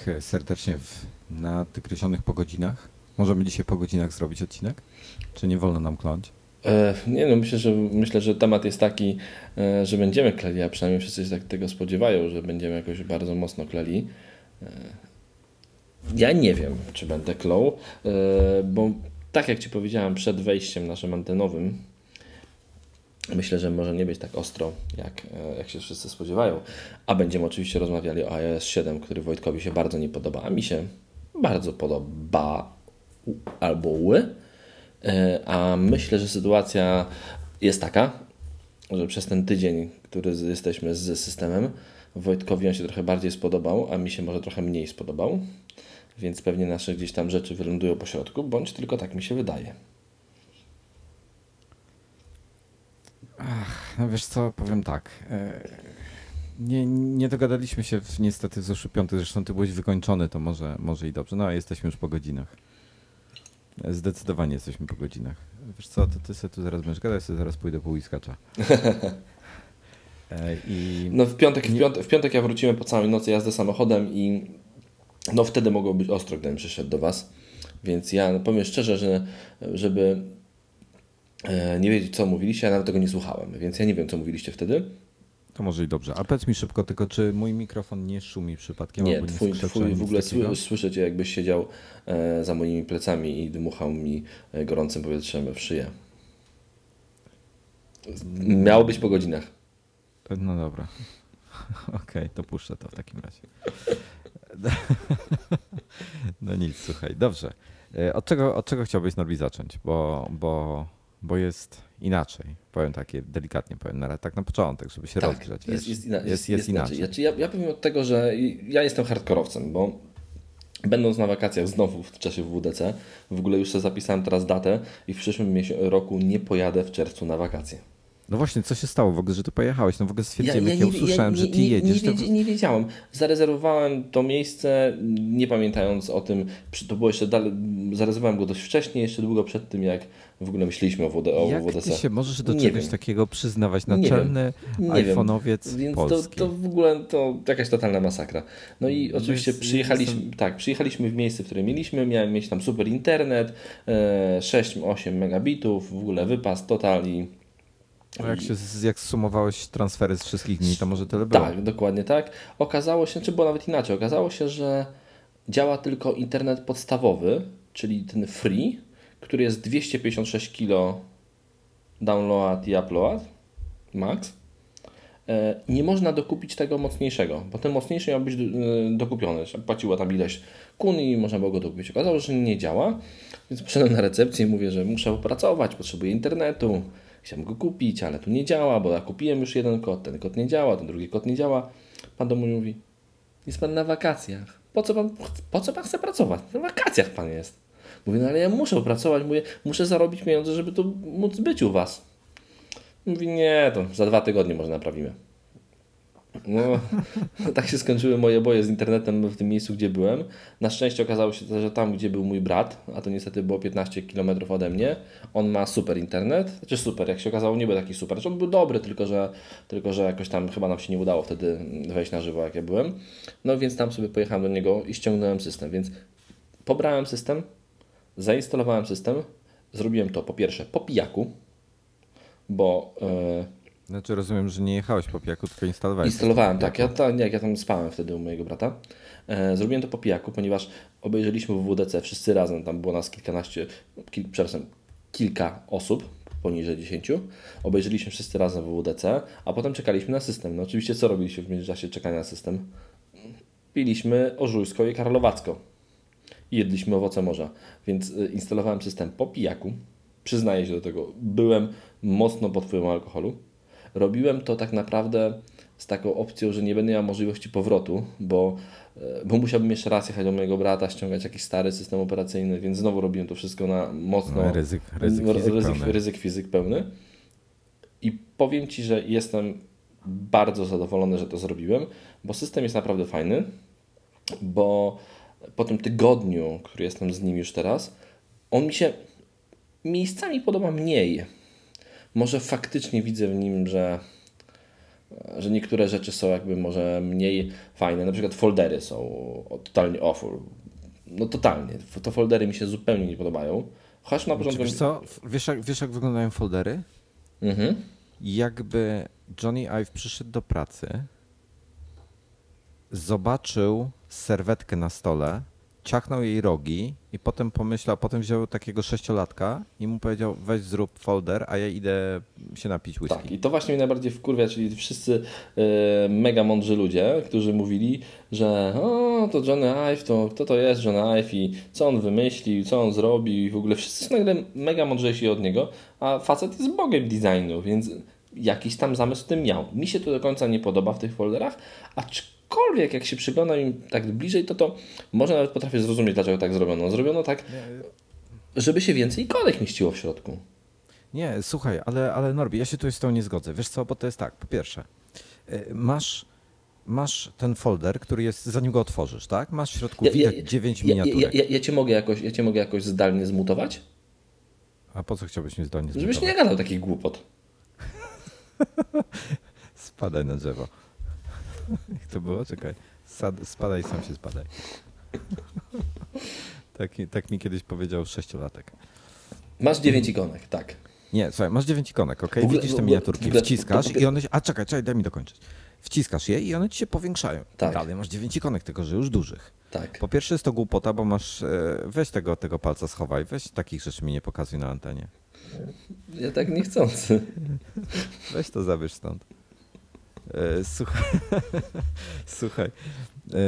Wszystkich serdecznie w nadkreślonych po godzinach. Możemy dzisiaj po godzinach zrobić odcinek? Czy nie wolno nam kląć? E, nie no, myślę, że myślę, że temat jest taki, e, że będziemy kleli, a przynajmniej wszyscy się tak tego spodziewają, że będziemy jakoś bardzo mocno kleli. E, ja nie wiem, czy będę klął, e, bo tak jak Ci powiedziałem przed wejściem naszym antenowym, myślę, że może nie być tak ostro, jak, e, jak się wszyscy spodziewają. A będziemy oczywiście rozmawiali o iOS 7, który Wojtkowi się bardzo nie podoba, a mi się bardzo podoba albo ły. E, a myślę, że sytuacja jest taka, że przez ten tydzień, który jesteśmy z systemem, Wojtkowi on się trochę bardziej spodobał, a mi się może trochę mniej spodobał. Więc pewnie nasze gdzieś tam rzeczy wylądują po środku, bądź tylko tak mi się wydaje. Ach, no wiesz co, powiem tak. E, nie, nie dogadaliśmy się w, niestety w zeszły piątek, zresztą ty byłeś wykończony, to może, może i dobrze. No, jesteśmy już po godzinach. Zdecydowanie jesteśmy po godzinach. Wiesz co, to ty sobie tu zaraz będziesz gadać, sobie zaraz pójdę po whiskacza. E, I... No w piątek, w, piątek, w piątek ja wróciłem po całej nocy jazdy samochodem i no wtedy mogło być ostro, gdybym przyszedł do Was. Więc ja powiem szczerze, że żeby e, nie wiedzieć, co mówiliście, ja nawet tego nie słuchałem, więc ja nie wiem, co mówiliście wtedy. To może i dobrze. A powiedz mi szybko tylko, czy mój mikrofon nie szumi przypadkiem? Nie, twój, nie twój w ogóle takiego? słyszę Cię, jakbyś siedział e, za moimi plecami i dmuchał mi e, gorącym powietrzem w szyję. Miało być po godzinach. No dobra. Okej, okay, to puszczę to w takim razie. No nic, słuchaj. Dobrze. E, od czego, od czego chciałbyś Norbi zacząć? Bo, bo, bo jest inaczej. Powiem takie, delikatnie powiem, ale tak na początek, żeby się tak, rozgrzać. Jest, jest, ina- jest, jest, jest inaczej. inaczej. Ja, ja powiem od tego, że ja jestem hardkorowcem, bo Będąc na wakacjach znowu w czasie WDC, w ogóle już sobie zapisałem teraz datę i w przyszłym roku nie pojadę w czerwcu na wakacje. No właśnie, co się stało w ogóle, że ty pojechałeś? No w ogóle stwierdziłem, ja, ja, jak ja usłyszałem, ja, nie, że ty jedziesz. Nie, nie, nie, wiedziałem. Zarezerwowałem to miejsce, nie pamiętając o tym, to było jeszcze dalej, zarezerwowałem go dość wcześnie, jeszcze długo przed tym, jak w ogóle myśleliśmy o, WD, o jak. Jak ty się możesz do nie czegoś takiego przyznawać? Naczelny iPhone'owiec Więc polski. To, to w ogóle to jakaś totalna masakra. No i no oczywiście jest, przyjechaliśmy, jestem... tak, przyjechaliśmy w miejsce, w którym mieliśmy, miałem mieć tam super internet, 6-8 e, megabitów, w ogóle wypas total i no jak, się, jak sumowałeś transfery z wszystkich dni, to może tyle było. Tak, dokładnie tak. Okazało się, czy było nawet inaczej, okazało się, że działa tylko internet podstawowy, czyli ten free, który jest 256 kg download i upload max. E, nie można dokupić tego mocniejszego, bo ten mocniejszy miał być e, dokupiony. Płaciła tam ileś kun i można było go dokupić. Okazało się, że nie działa, więc przyszedłem na recepcję i mówię, że muszę pracować, potrzebuję internetu Chciałem go kupić, ale tu nie działa, bo ja kupiłem już jeden kod, ten kod nie działa, ten drugi kod nie działa. Pan do mnie mówi, jest pan na wakacjach. Po co pan, po co pan chce pracować? Na wakacjach pan jest. Mówię, no ale ja muszę pracować, mówię, muszę zarobić pieniądze, żeby tu móc być u was. Mówi, nie, to za dwa tygodnie może naprawimy. No, tak się skończyły moje boje z internetem w tym miejscu, gdzie byłem. Na szczęście okazało się, że tam, gdzie był mój brat, a to niestety było 15 km ode mnie, on ma super internet. Znaczy super, jak się okazało, nie był taki super. Znaczy on był dobry, tylko że, tylko że jakoś tam chyba nam się nie udało wtedy wejść na żywo, jak ja byłem. No więc tam sobie pojechałem do niego i ściągnąłem system. Więc pobrałem system, zainstalowałem system, zrobiłem to po pierwsze po pijaku, bo... Yy, znaczy rozumiem, że nie jechałeś po pijaku, tylko instalowałeś. Instalowałem, tak. Ja, ta, nie, ja tam spałem wtedy u mojego brata. E, zrobiłem to po pijaku, ponieważ obejrzeliśmy w WDC wszyscy razem, tam było nas kilkanaście, kil, przepraszam, kilka osób, poniżej 10. Obejrzeliśmy wszyscy razem w WDC, a potem czekaliśmy na system. No oczywiście co robiliśmy w międzyczasie czekania na system? Piliśmy Ożujsko i Karlowacko. I jedliśmy owoce morza. Więc e, instalowałem system po pijaku. Przyznaję się do tego. Byłem mocno pod wpływem alkoholu robiłem to tak naprawdę z taką opcją, że nie będę miał możliwości powrotu, bo, e, bo musiałbym jeszcze raz jechać do mojego brata, ściągać jakiś stary system operacyjny, więc znowu robiłem to wszystko na mocno no, ryzyk, ryzyk, fizyk, ryzyk, pełny. ryzyk fizyk pełny. I powiem Ci, że jestem bardzo zadowolony, że to zrobiłem, bo system jest naprawdę fajny, bo po tym tygodniu, który jestem z nim już teraz, on mi się miejscami podoba mniej może faktycznie widzę w nim, że że niektóre rzeczy są jakby może mniej fajne, na przykład foldery są totalnie awful. No totalnie, to foldery mi się zupełnie nie podobają. Chociaż na początku... Wiesz co, wiesz jak, wiesz jak wyglądają foldery? Mhm. Jakby Johnny Ive przyszedł do pracy, zobaczył serwetkę na stole, ciachnął jej rogi i potem pomyślał, potem wziął takiego sześciolatka i mu powiedział weź zrób folder, a ja idę się napić whisky. Tak, i to właśnie mnie najbardziej wkurwia, czyli wszyscy e, mega mądrzy ludzie, którzy mówili, że o, to Johnny Ive, to kto to jest Johnny Ive i co on wymyślił, co on zrobił i w ogóle wszyscy są nagle mega mądrzejsi od niego, a facet jest bogiem designu, więc jakiś tam zamysł w tym miał. Mi się to do końca nie podoba w tych folderach, aczkolwiek jak się przyglądam im tak bliżej, to to może nawet potrafię zrozumieć, dlaczego tak zrobiono. Zrobiono tak, żeby się więcej ikonek mieściło w środku. Nie, słuchaj, ale, ale Norbi, ja się tu z tą nie zgodzę. Wiesz co, bo to jest tak, po pierwsze, y, masz, masz ten folder, który jest, zanim go otworzysz, tak? Masz w środku, Ja- widać ja- 9 Ja, miniaturek. ja, ja, ja, cię mogę jakoś, ja cię mogę jakoś zdalnie zmutować? A po co chciałbyś mi zdalnie Żebyś nie gadał takich głupot. Spadaj na drzewo. Jak to było? Czekaj. Sad, spadaj, sam się spadaj. tak, tak mi kiedyś powiedział sześciolatek. Masz dziewięć ikonek, tak. Nie, słuchaj, masz dziewięć ikonek, ok? Ogóle- Widzisz te miniaturki, ogóle- wciskasz to- to- i one się... A czekaj, czekaj, daj mi dokończyć. Wciskasz je i one ci się powiększają. Tak. Dalej masz dziewięć ikonek, tylko że już dużych. Tak. Po pierwsze jest to głupota, bo masz... e, Weź tego, tego palca schowaj, weź takich rzeczy mi nie pokazuj na antenie. Ja tak niechcący. Weź to zabierz stąd. E, Słuchaj, słuchaj. e,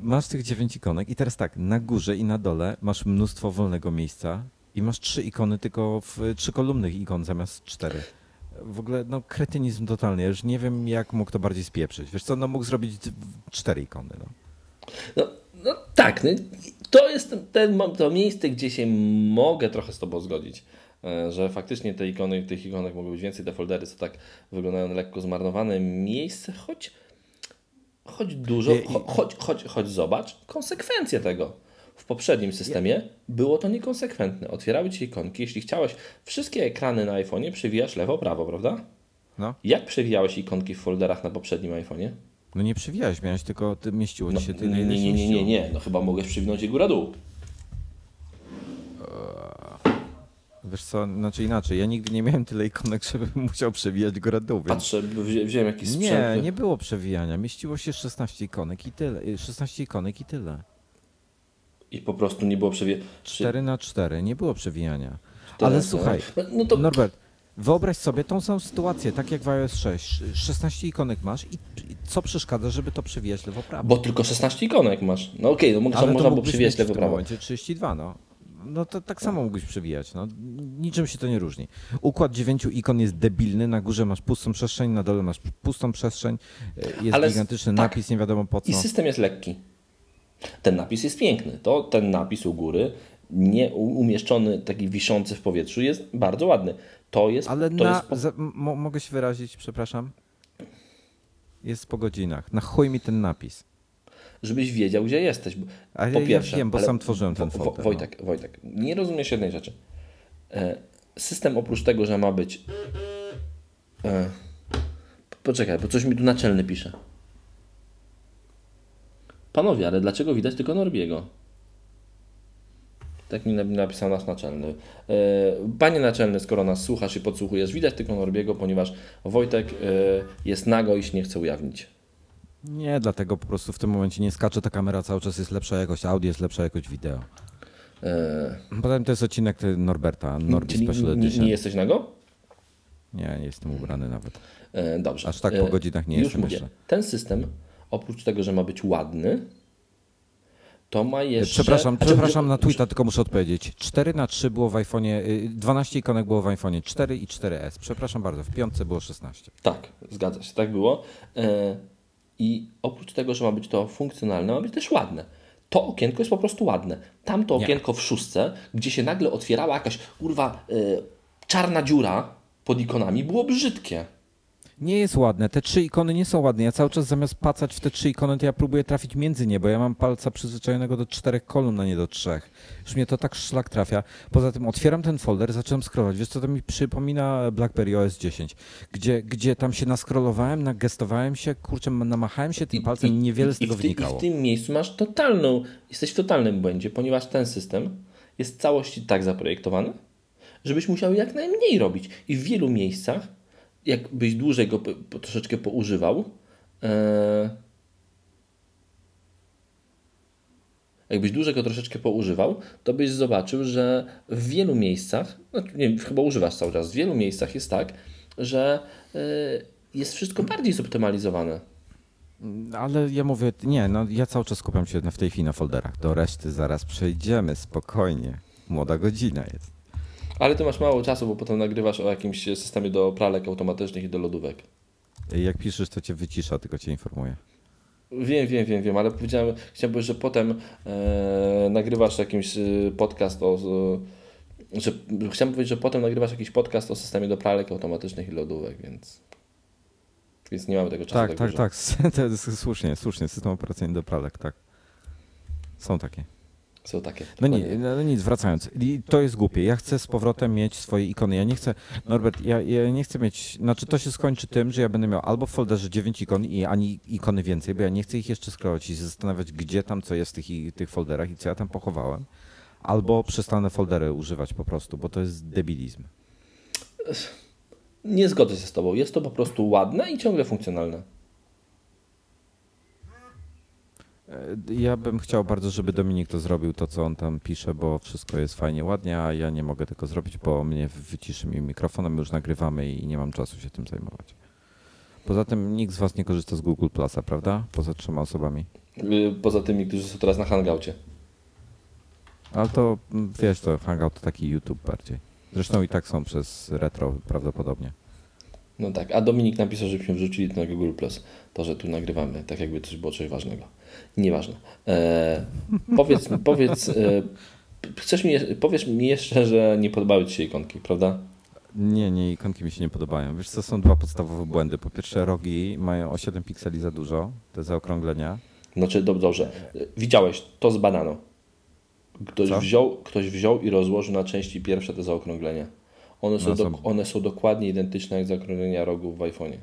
masz tych dziewięć ikonek i teraz tak, na górze i na dole masz mnóstwo wolnego miejsca i masz trzy ikony, tylko w trzy kolumnych ikon zamiast cztery. W ogóle, no, kretynizm totalny. Ja już nie wiem, jak mógł to bardziej spieprzyć. Wiesz co, no mógł zrobić cztery ikony, no. No, no tak, no, to jest ten, to miejsce, gdzie się mogę trochę z Tobą zgodzić. E, Że faktycznie te ikony, tych ikonek mogło być więcej, te foldery są tak, wyglądają lekko zmarnowane miejsce, choć, choć dużo, cho, choć, choć, choć zobacz konsekwencje tego. W poprzednim systemie było to niekonsekwentne. Otwierały Ci się ikonki, jeśli chciałeś wszystkie ekrany na iPhone'ie przewijasz lewo, prawo, prawda? No, Jak przewijałeś ikonki w folderach na poprzednim iPhone'ie? no nie przewijałeś, miałeś tylko, ty, mieściło ci No, się tyle, nie, nie, nie, nie, nie, no chyba mogłeś przywinąć je góra-dół. Wiesz co, znaczy inaczej, ja nigdy nie miałem tyle ikonek, żebym musiał przewijać dół, więc... Patrzę, wzi- wziąłem jakiś Nie, sprzęt. nie było przewijania. Mieściło się 16 ikonek i tyle. y, 16 ikonek i tyle. I po prostu nie było przewie... 4 na 4, nie było przewijania. Cztery Ale na słuchaj. No, no to Norbert, wyobraź sobie tą samą sytuację, tak jak w iOS 6. 16 ikonek masz i co przeszkadza, żeby to przewijać lewo-prawo? bo tylko 16 ikonek masz. No okej, no można, można było przewijać mieć w tym momencie 32, no. No to tak samo mógłbyś przewijać, no. Niczym się to nie różni. Układ dziewięciu ikon jest debilny, na górze masz pustą przestrzeń, na dole masz pustą przestrzeń, y, jest Ale gigantyczny tak. napis, nie wiadomo po co. I system jest lekki. Ten napis jest piękny. To ten napis u góry, nie umieszczony, taki wiszący w powietrzu, jest bardzo ładny. To jest. Ale to na, jest po- za, mogę się wyrazić, przepraszam? Jest po godzinach. Na chuj mi ten napis. Żebyś wiedział, gdzie jesteś. Bo- po ja pierwsze, wiem, bo sam tworzyłem ten Wo- Wo- folder, no. Wojtek, Wojtek, nie rozumiesz jednej rzeczy. E, System oprócz tego, że ma być. E, Poczekaj, bo coś mi tu naczelny pisze. Panowie, ale dlaczego widać tylko Norbiego? Tak mi nap- napisał nasz naczelny. E, Panie naczelny, skoro nas słuchasz i podsłuchujesz, widać tylko Norbiego, ponieważ Wojtek jest nago i się nie chce ujawnić. Nie, dlatego po prostu w tym momencie nie skacze ta kamera, cały czas jest lepsza jakość audio, jest lepsza jakość wideo. E, Potem to jest odcinek ty- Norberta, Norbi Czyli Special nie, Edition. nie jesteś nago? Nie, nie jestem ubrany nawet. E, Dobrze. Aż tak po E, godzinach nie Już jestem jeszcze. Ten system, oprócz tego, że ma być ładny, to ma jeszcze... Przepraszam, Znaczy, przepraszam na Twitter, tylko muszę odpowiedzieć. 4 na 3 było w iPhone'ie, y, 12 ikonek było w iPhone'ie, 4 i 4S. Przepraszam bardzo, w piątce było 16. Tak, zgadza się, tak było. E, I oprócz tego, że ma być to funkcjonalne, ma być też ładne. To okienko jest po prostu ładne. Tamto Nie. okienko w szóstce, gdzie się nagle otwierała jakaś, kurwa, e, czarna dziura pod ikonami, było brzydkie. Nie jest ładne. Te trzy ikony nie są ładne. Ja cały czas zamiast pacać w te trzy ikony, to ja próbuję trafić między nie, bo ja mam palca przyzwyczajonego do czterech kolumn, a nie do trzech. Już mnie to tak szlak trafia. Poza tym otwieram ten folder, zacząłem scrollować. Wiesz co, to mi przypomina BlackBerry OS 10, gdzie, gdzie tam się naskrolowałem, nagestowałem się, kurczę, namachałem się tym palcem i niewiele z tego i ty, wynikało. I w tym miejscu masz totalną, jesteś w totalnym błędzie, ponieważ ten system jest w całości tak zaprojektowany, żebyś musiał jak najmniej robić. I w wielu miejscach, jakbyś dłużej go troszeczkę poużywał, e, jakbyś dłużej go troszeczkę poużywał, to byś zobaczył, że w wielu miejscach, no, nie chyba używasz cały czas, w wielu miejscach jest tak, że e, jest wszystko bardziej zoptymalizowane. Ale ja mówię, nie, no ja cały czas skupiam się w tej chwili na folderach. Do reszty zaraz przejdziemy, spokojnie. Młoda godzina jest. Ale ty masz mało czasu, bo potem nagrywasz o jakimś systemie do pralek automatycznych i do lodówek. Jak piszesz, to cię wycisza, tylko cię informuję. Wiem, wiem, wiem, wiem, ale powiedziałem, chciałem powiedzieć, że potem e, nagrywasz jakiś e, podcast o. Że, chciałem powiedzieć, że potem nagrywasz jakiś podcast o systemie do pralek automatycznych i lodówek, więc. Więc nie mamy tego czasu. Tak, tak, tak. Jest słusznie, słusznie. System operacyjny do pralek, tak. Są takie. Są takie. No, nie, no nic, wracając. To jest głupie. Ja chcę z powrotem mieć swoje ikony. Ja nie chcę, Norbert, ja, ja nie chcę mieć, znaczy to się skończy tym, że ja będę miał albo w folderze 9 ikon i ani ikony więcej, bo ja nie chcę ich jeszcze scrollować i zastanawiać, gdzie tam co jest w tych, tych folderach i co ja tam pochowałem. Albo przestanę foldery używać po prostu, bo to jest debilizm. Nie zgodzę się z Tobą. Jest to po prostu ładne i ciągle funkcjonalne. Ja bym chciał bardzo, żeby Dominik to zrobił, to co on tam pisze, bo wszystko jest fajnie, ładnie, a ja nie mogę tego zrobić, bo mnie wyciszy mi mikrofon, a my już nagrywamy i nie mam czasu się tym zajmować. Poza tym nikt z Was nie korzysta z Google Plusa, prawda? Poza trzema osobami. Poza tymi, którzy są teraz na Hangoucie. Ale to, wiesz, to Hangout to taki YouTube bardziej. Zresztą i tak są przez retro prawdopodobnie. No tak, a Dominik napisał, żebyśmy wrzucili to na Google Plus. To, że tu nagrywamy, tak jakby coś było coś ważnego. Nieważne. E, powiedz, powiedz, e, chcesz mi, powiesz mi jeszcze, że nie podobały Ci się ikonki, prawda? Nie, nie, ikonki mi się nie podobają. Wiesz, to są dwa podstawowe błędy. Po pierwsze, rogi mają o 7 pikseli za dużo, te zaokrąglenia. Znaczy, dobrze, widziałeś to z bananą. Ktoś wziął, ktoś wziął i rozłożył na części pierwsze te zaokrąglenia. One są, no, do, one są dokładnie identyczne jak zaokrąglenia rogów w iPhone'ie.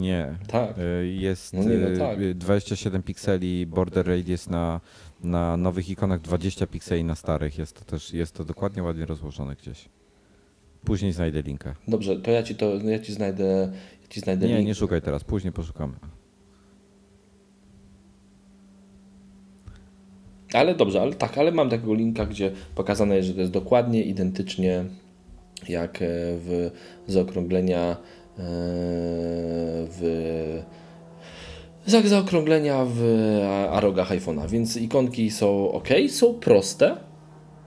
Nie. Tak. E, jest no nie, no tak. 27 pikseli border radius na, na nowych ikonach, 20 pikseli na starych. Jest to też jest to dokładnie ładnie rozłożone gdzieś. Później znajdę linkę. Dobrze, to ja ci to ja ci znajdę, ja ci znajdę Nie, link. nie szukaj teraz, później poszukamy. Ale dobrze, ale tak, ale mam takiego linka, gdzie pokazane jest, że to jest dokładnie identycznie jak w zaokrąglenia E, w za zaokrąglenia w arogach iPhone'a, więc ikonki są ok, są proste,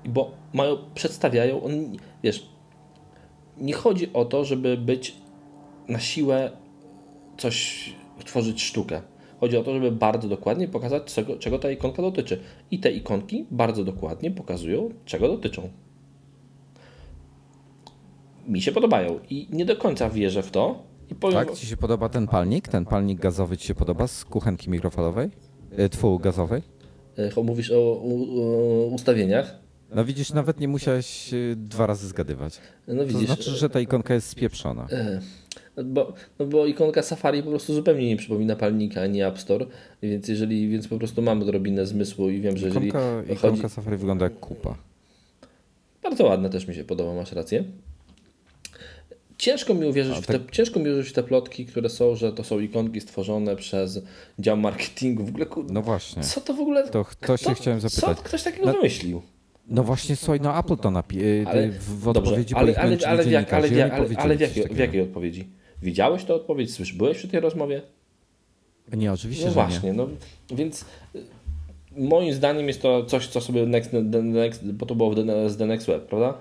bo mają, przedstawiają, on, wiesz, nie chodzi o to, żeby być na siłę coś, tworzyć sztukę. Chodzi o to, żeby bardzo dokładnie pokazać, czego, czego ta ikonka dotyczy. I te ikonki bardzo dokładnie pokazują, czego dotyczą mi się podobają i nie do końca wierzę w to. I powiem... Tak, ci się podoba ten palnik? Ten palnik gazowy ci się podoba z kuchenki mikrofalowej? E, Twu gazowej? E, mówisz o, o, ustawieniach? No widzisz, nawet nie musiałeś e, dwa razy zgadywać. No widzisz. To znaczy, że ta ikonka jest spieprzona. E, bo, no bo ikonka Safari po prostu zupełnie nie przypomina palnika ani App Store, więc jeżeli, więc po prostu mam odrobinę zmysłu i wiem, że ikonka, jeżeli... Ikonka chodzi... Safari wygląda jak kupa. Bardzo ładna też mi się podoba, masz rację. Ciężko mi, uwierzyć w te, tak- ciężko mi uwierzyć w te plotki, które są, że to są ikonki stworzone przez dział marketingu. W ogóle, no właśnie. Co to w ogóle... To, to się chciałem zapytać. Co ktoś takiego no, wymyślił? No właśnie, słuchaj, no Apple to napi- y, ale, w odpowiedzi ale, ale, ale, w, jak, ale, ale, ale, ale w, jakiej, w jakiej odpowiedzi? Widziałeś tę odpowiedź? Słysz, byłeś przy tej rozmowie? Nie, oczywiście, no właśnie, nie. no więc y, moim zdaniem jest to coś, co sobie next, next, bo to było z The Next Web, prawda?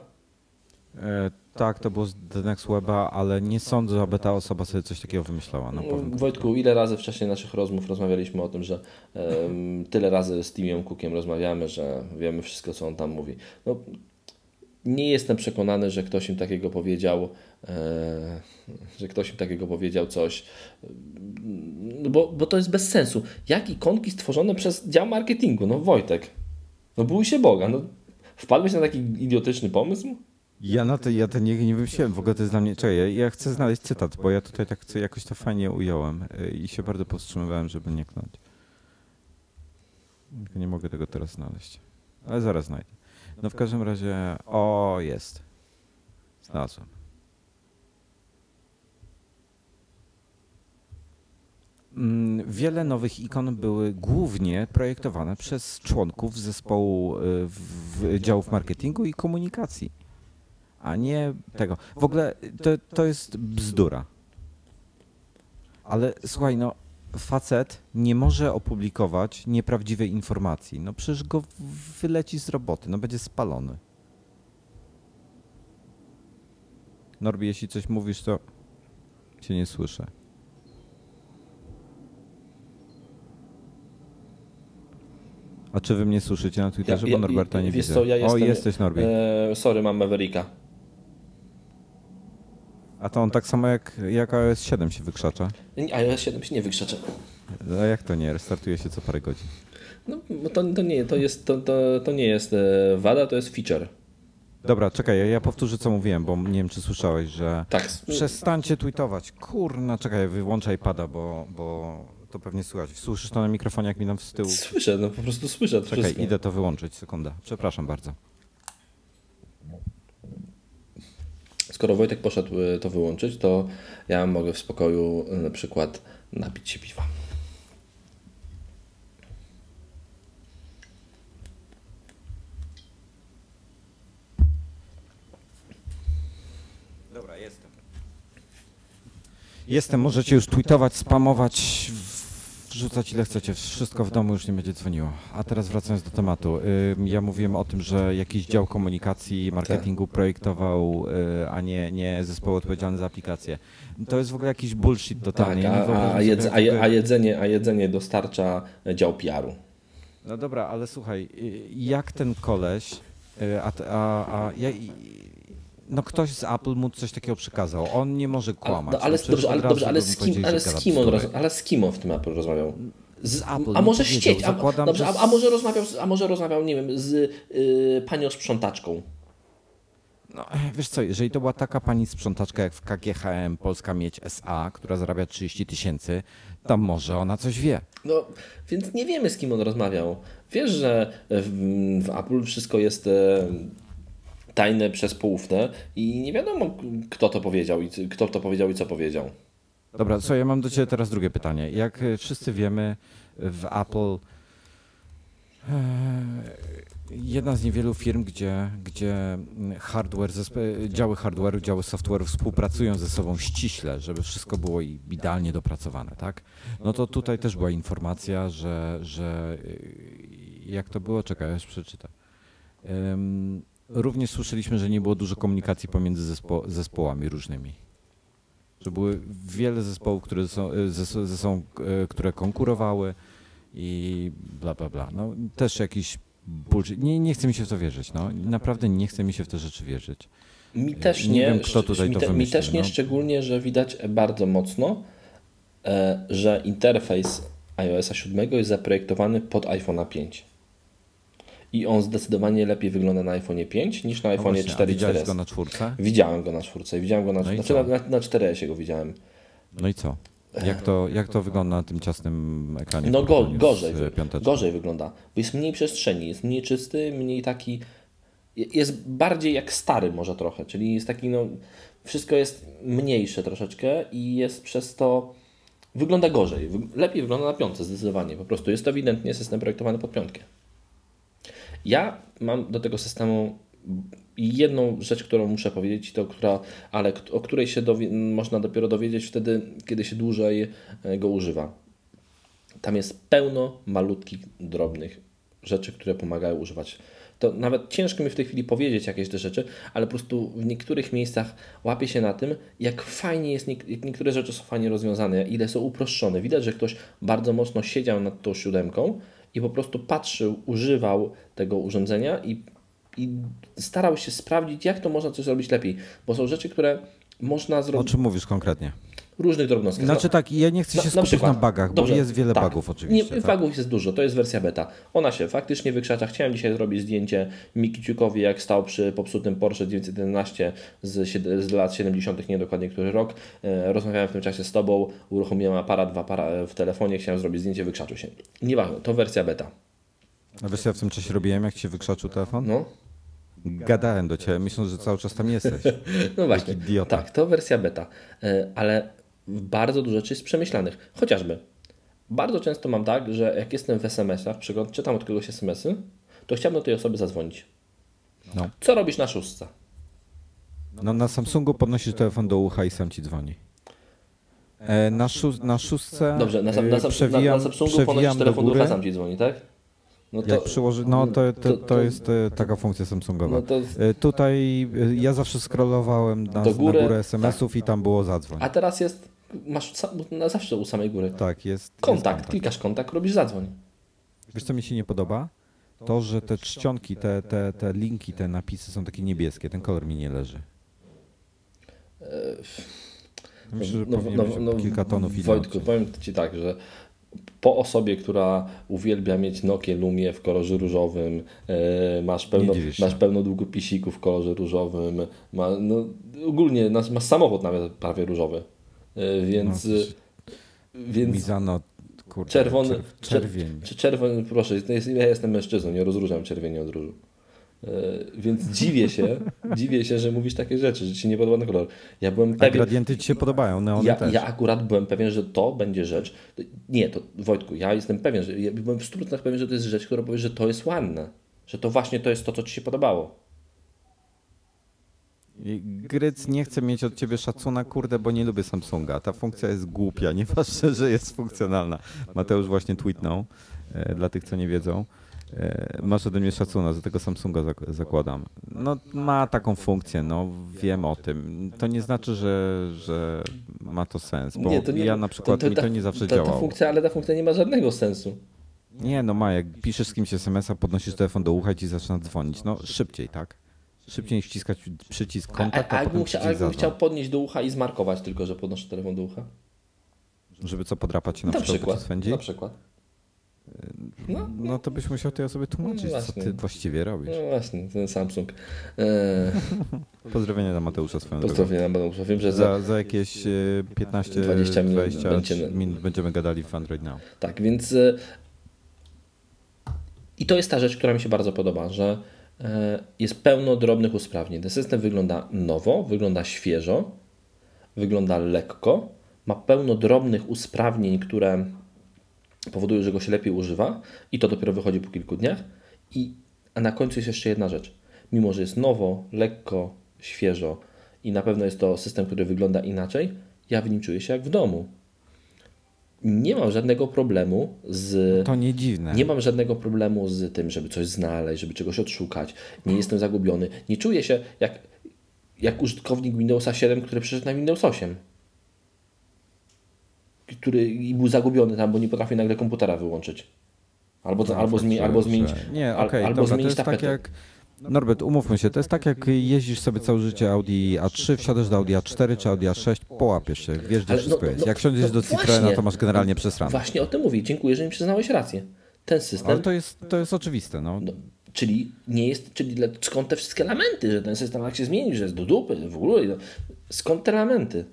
E, tak, to było z The Weba, ale nie sądzę, aby ta osoba sobie coś takiego wymyślała. No, Wojtku, ile razy wcześniej naszych rozmów rozmawialiśmy o tym, że um, tyle razy z Timiem Cookiem rozmawiamy, że wiemy wszystko, co on tam mówi. No, nie jestem przekonany, że ktoś im takiego powiedział, e, że ktoś im takiego powiedział coś, no bo, bo to jest bez sensu. Jak ikonki stworzone przez dział marketingu? No Wojtek, no bój się Boga, no wpadłeś na taki idiotyczny pomysł? Ja na to, ja nie, nie wymyśliłem, w ogóle to jest dla mnie, czekaj, ja, ja chcę znaleźć cytat, bo ja tutaj tak co- jakoś to fajnie ująłem y, i się bardzo powstrzymywałem, żeby nie knąć. Nie mogę tego teraz znaleźć, ale zaraz znajdę. No w każdym razie, o jest, znalazłem. Mm, Wiele nowych ikon były głównie projektowane przez członków zespołu y, w, w działów marketingu i komunikacji, a nie tego. W ogóle to, to jest bzdura. Ale słuchaj, no facet nie może opublikować nieprawdziwej informacji. No przecież go wyleci z roboty, no będzie spalony. Norbi, jeśli coś mówisz, to cię nie słyszę. A czy wy mnie słyszycie na Twitterze? Bo Norberta nie wiesz widzę. Co, ja o, jesteś Norbi. E, sorry, mam Mavericka. A to on tak samo jak, jak iOS 7 się wykrzacza. IOS 7 się nie wykrzacza. A jak to nie? Restartuje się co parę godzin. No, to, to, nie, to, jest, to, to, to nie jest e, wada, to jest feature. Dobra, czekaj, ja, powtórzę co mówiłem, bo nie wiem czy słyszałeś, że Tak. przestańcie tweetować. Kurna, czekaj, wyłączaj pada, bo, bo to pewnie słychać. Słyszysz to na mikrofonie, jak mi tam z tyłu. Słyszę, no po prostu słyszę Czekaj, wszystko. idę to wyłączyć, sekunda. Przepraszam bardzo. Skoro Wojtek poszedł e, to wyłączyć, to ja mogę w spokoju e, na przykład napić się piwa. Dobra, jestem. Jestem, możecie już tweetować, spamować, wrzucać ile chcecie. Wszystko w domu już nie będzie dzwoniło. A teraz wracając do tematu. Ja mówiłem o tym, że jakiś dział komunikacji marketingu projektował, y, a nie, nie zespoł odpowiedzialny za aplikację. To jest w ogóle jakiś bullshit Tak, totalnie. a, a, jedz, a, jedzenie, a jedzenie dostarcza e, dział PR-u. No dobra, ale słuchaj, y, jak ten koleś, y, a, a, a ja, no ktoś z Apple mu coś takiego przekazał. On nie może Ale, kłamać. no, ale, przecież dobrze, ale, dobrze, ale, z kim, ale, z kim on bzdury. roz, ale z kim on w tym Apple rozmawiał? Z Apple A może ścieć, a, dobrze, a, a, może rozmawiał, a może rozmawiał, nie wiem, z y, panią sprzątaczką. No, wiesz co, jeżeli to była taka pani sprzątaczka jak w KGHM Polska Mieć SA, która zarabia 30 tysięcy, to może ona coś wie. No, więc nie wiemy, z kim on rozmawiał. Wiesz, że w, w Apple wszystko jest e, tajne przez poufne i nie wiadomo, kto to powiedział i kto to powiedział i co powiedział. Dobra, co ja mam do Ciebie teraz drugie pytanie. Jak e, wszyscy wiemy, w Apple e, jedna z niewielu firm, gdzie, gdzie hardware, działy hardware'u, działy software'u współpracują ze sobą ściśle, żeby wszystko było idealnie dopracowane, tak? No to tutaj też była informacja, że, że y, jak to było, czekaj, już przeczytam. Również słyszeliśmy, że nie było dużo komunikacji pomiędzy zespo- zespołami różnymi. Że były wiele zespołów, które są, y, ze, ze są, y, które konkurowały i bla, bla, bla. No, też jakiś bullshit. Nie, nie chce mi się w to wierzyć. No. Naprawdę nie chce mi się w te rzeczy wierzyć. Mi też Nie nie. wiem, kto tutaj mi, to te, mi wymyślił, też nie, no. szczególnie, że widać bardzo mocno, e, że interfejs iOS 7 jest zaprojektowany pod iPhone'a 5. I on zdecydowanie lepiej wygląda na iPhone'ie 5 niż na No a 4 i widziałeś 4S. go na czwórce? Widziałem go na czwórce, widziałem go na, No znaczy na, na, na 4S go widziałem. No i co? Jak to, jak to wygląda na tym ciasnym ekranie? No go, gorzej, e, gorzej wygląda, bo jest mniej przestrzeni, jest mniej czysty, mniej taki, jest bardziej jak stary może trochę, czyli jest taki, no, wszystko jest mniejsze troszeczkę i jest przez to, wygląda gorzej, lepiej wygląda na piątce zdecydowanie, po prostu jest to ewidentnie system projektowany pod piątkę. Ja mam do tego systemu jedną rzecz, którą muszę powiedzieć, to która, ale o której się można dopiero dowiedzieć wtedy, kiedy się dłużej e, go używa. Tam jest pełno malutkich, drobnych rzeczy, które pomagają używać. To nawet ciężko mi w tej chwili powiedzieć jakieś te rzeczy, ale po prostu w niektórych miejscach łapię się na tym, jak fajnie jest, jak niektóre rzeczy są fajnie rozwiązane, ile są uproszczone. Widać, że ktoś bardzo mocno siedział nad tą siódemką i po prostu patrzył, używał tego urządzenia i i starał się sprawdzić, jak to można coś zrobić lepiej, bo są rzeczy, które można O zrobić czym mówisz konkretnie? Różnych drobnostkach. Znaczy tak, ja nie chcę się skupić na bugach, bo jest wiele tak. bugów oczywiście. Nie, tak? bugów jest dużo, to jest wersja beta. Ona się faktycznie wykrzacza. Chciałem dzisiaj zrobić zdjęcie Miki Ciukowi, jak stał przy popsutym Porsche 911 z, z lat 70., nie dokładnie który rok. E, Rozmawiałem w tym czasie z Tobą, uruchomiłem aparat w, apara- w telefonie, chciałem zrobić zdjęcie, wykrzaczył się. Nieważne, to wersja beta. A wiesz, ja w tym czasie robiłem, jak ci się wykrzaczył telefon? No, Gadałem do ciebie, myśląc, że cały czas tam jesteś. no właśnie. idiota. Tak, to wersja beta. E, Ale bardzo dużo rzeczy jest przemyślanych. Chociażby, bardzo często mam tak, że jak jestem w SMS-ach, przygod- czytam od kogoś SMS-y, to chciałbym do tej osoby zadzwonić. No. Co robisz na szóstce? No na Samsungu podnosisz telefon do ucha i sam ci dzwoni. E, na, szó na szóstce Dobrze, na, sam, e, na, sam, na, przewijam, na Samsungu ponosisz przewijam do telefon do góry. ucha, sam Ci dzwoni, tak? No Jak przyłoży, no to, to, to- to to- jest e, taka funkcja Samsungowa. no to, E, Tutaj e, ja zawsze scrollowałem na, Do góry, na górę SMS-ów i tam było zadzwoń. a teraz jest, masz na zawsze u samej góry. Tak, jest. Kontakt, jest klikasz kontakt, robisz zadzwoń. Wiesz co mi się nie podoba? To, że te czcionki, te, te, te linki, te napisy są takie niebieskie. Ten kolor mi nie leży. Myślę, że powinien być o kilka tonów no, Wojtku, inaczej. powiem Ci tak, że po osobie, która uwielbia mieć Nokia Lumie w kolorze różowym, e, masz, pełno, masz pełno długopisików w kolorze różowym, ma, no, ogólnie masz, samochód nawet prawie różowy, więc, No, więc Mizano, kurde, czerwony, czerw, czerwień. Czy czerwony, proszę, ja jestem mężczyzną, nie rozróżniam czerwieni od różu. E, Więc dziwię się, dziwię się, że mówisz takie rzeczy, że ci nie podoba ten kolor. Ja byłem A pewien, gradienty ci się podobają, neony ja, też. ja akurat byłem pewien, że to będzie rzecz. Nie, to Wojtku, ja jestem pewien, że ja byłem w 100% pewien, że to jest rzecz, która powie, że to jest ładne. Że to właśnie to jest to, co ci się podobało. Gryc nie chce mieć od ciebie szacuna, kurde, bo nie lubię Samsunga. Ta funkcja jest głupia, nieważne, że jest funkcjonalna. Mateusz właśnie tweetnął, e, dla tych, co nie wiedzą. E, masz ode mnie szacuna, za tego Samsunga zak- zakładam. No, ma taką funkcję, no, wiem o tym. To nie znaczy, że, że ma to sens, bo ja na przykład mi to nie zawsze funkcja, ale ta funkcja nie ma żadnego sensu. Nie, no ma, jak piszesz z kimś SMS-a, podnosisz telefon do ucha i zaczyna dzwonić. No, szybciej, tak? Szybciej niż wciskać przycisk kontakt, a, a, a chciał, a chciał podnieść do ucha i zmarkować tylko, że podnoszę telefon do ucha? Żeby co, podrapać się na, Na przykład, przykład. Na przykład. No, No to byś musiał tej osobie tłumaczyć, No co ty właściwie robisz. no właśnie, ten Samsung. E, Pozdrowienia dla Mateusza swoją. Pozdrowienia będą. Wiem, że za, Za, za jakieś e, 15 20 minut 20 będziemy- minut będziemy gadali w Android Now. Tak, więc e, i to jest ta rzecz, która mi się bardzo podoba, że jest pełno drobnych usprawnień. Ten system wygląda nowo, wygląda świeżo, wygląda lekko, ma pełno drobnych usprawnień, które powodują, że go się lepiej używa i to dopiero wychodzi po kilku dniach. I, a na końcu jest jeszcze jedna rzecz. Mimo, że jest nowo, lekko, świeżo i na pewno jest to system, który wygląda inaczej, ja w nim czuję się jak w domu. Nie mam żadnego problemu z. To nie dziwne. Nie mam żadnego problemu z tym, żeby coś znaleźć, żeby czegoś odszukać. Nie jestem zagubiony. Nie czuję się jak, jak użytkownik Windowsa 7, który przeszedł na Windows 8. Który i był zagubiony tam, bo nie potrafi nagle komputera wyłączyć. Albo, No, albo, zmieni, albo zmienić. Nie, okej, albo dobra, to zmienić jest tak tapetę. jak... Norbert, umówmy się, to jest tak jak jeździsz sobie całe życie Audi A3, wsiadasz do Audi A4 czy Audi A6, połapiesz się, wiesz gdzie Ale wszystko no- jest. no- Jak wsiądziesz no do Citroena, to masz generalnie przesrane. Właśnie o tym mówię. Dziękuję, że mi przyznałeś rację. Ten system Ale to jest, to jest oczywiste, no. No, czyli nie jest, czyli dla, skąd te wszystkie elementy, że ten system jak się zmieni, że jest do dupy, w ogóle, no, skąd te elementy?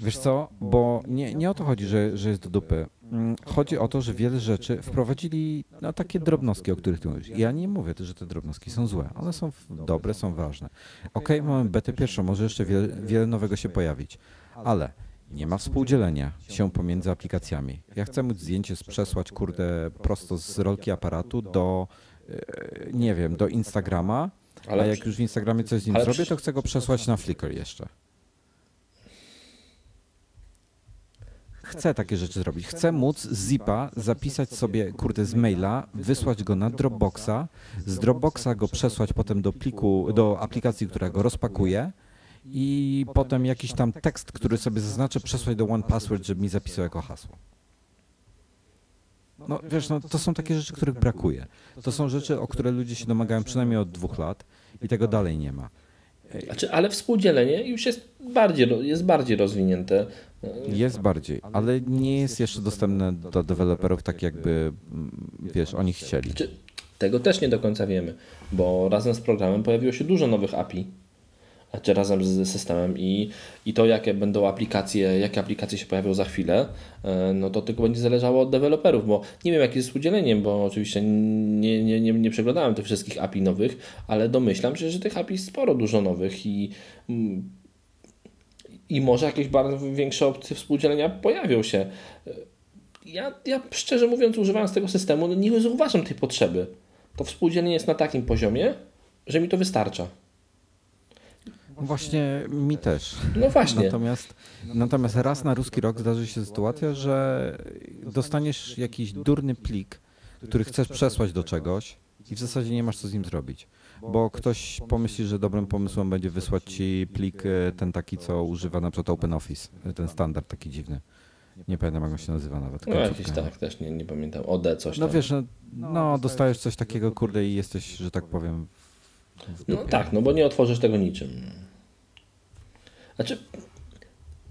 Wiesz co, bo nie, nie o to chodzi, że, że jest do dupy. Mm, Chodzi o to, że wiele rzeczy wprowadzili na takie drobnostki, o których ty mówisz. Ja nie mówię, że te drobnostki są złe. One są dobre, są ważne. Okej, mamy betę pierwszą, może jeszcze wiele, wiele nowego się pojawić, ale nie ma współdzielenia się pomiędzy aplikacjami. Ja chcę móc zdjęcie przesłać, kurde, prosto z rolki aparatu do, e, nie wiem, do Instagrama, Ale a jak już w Instagramie coś z nim zrobię, to chcę go przesłać na Flickr jeszcze. Chcę takie rzeczy zrobić. Chcę móc z zipa zapisać sobie, kurde, z maila, wysłać go na Dropboxa, z Dropboxa go przesłać potem do pliku, do aplikacji, która go rozpakuje i potem jakiś tam tekst, który sobie zaznaczę, przesłać do OnePassword, żeby mi zapisał jako hasło. No wiesz, no, to są takie rzeczy, których brakuje. To są rzeczy, o które ludzie się domagają przynajmniej od dwóch lat i tego dalej nie ma. Znaczy, ale współdzielenie już jest bardziej, jest bardziej rozwinięte. Jest bardziej, ale nie jest jeszcze dostępne do deweloperów tak jakby, mm, wiesz, oni chcieli. Znaczy, tego też nie do końca wiemy, bo razem z programem pojawiło się dużo nowych API, czy razem z systemem i, i to, jakie będą aplikacje, jakie aplikacje się pojawią za chwilę, e, no to tylko będzie zależało od deweloperów, bo nie wiem, jakie jest udzieleniem, bo oczywiście nie, nie, nie, nie przeglądałem tych wszystkich API nowych, ale domyślam się, że tych API sporo dużo nowych i i może jakieś bardzo większe opcje współdzielenia pojawią się. Ja, ja szczerze mówiąc, używając tego systemu, no nie zauważam tej potrzeby. To współdzielenie jest na takim poziomie, że mi to wystarcza. Właśnie mi też. No właśnie. Natomiast, natomiast raz na ruski rok zdarzy się sytuacja, że dostaniesz jakiś durny plik, który chcesz przesłać do czegoś i w zasadzie nie masz co z nim zrobić. Bo ktoś pomyśli, że dobrym pomysłem będzie wysłać ci plik e, ten taki, co używa na przykład OpenOffice, e, ten standard taki dziwny. Nie pamiętam, jak on się nazywa nawet. No jakiś tak, też nie, nie pamiętam. OD coś No tam. wiesz, no, no dostajesz coś takiego, kurde, i jesteś, że tak powiem, No tak, no bo nie otworzysz tego niczym. Znaczy,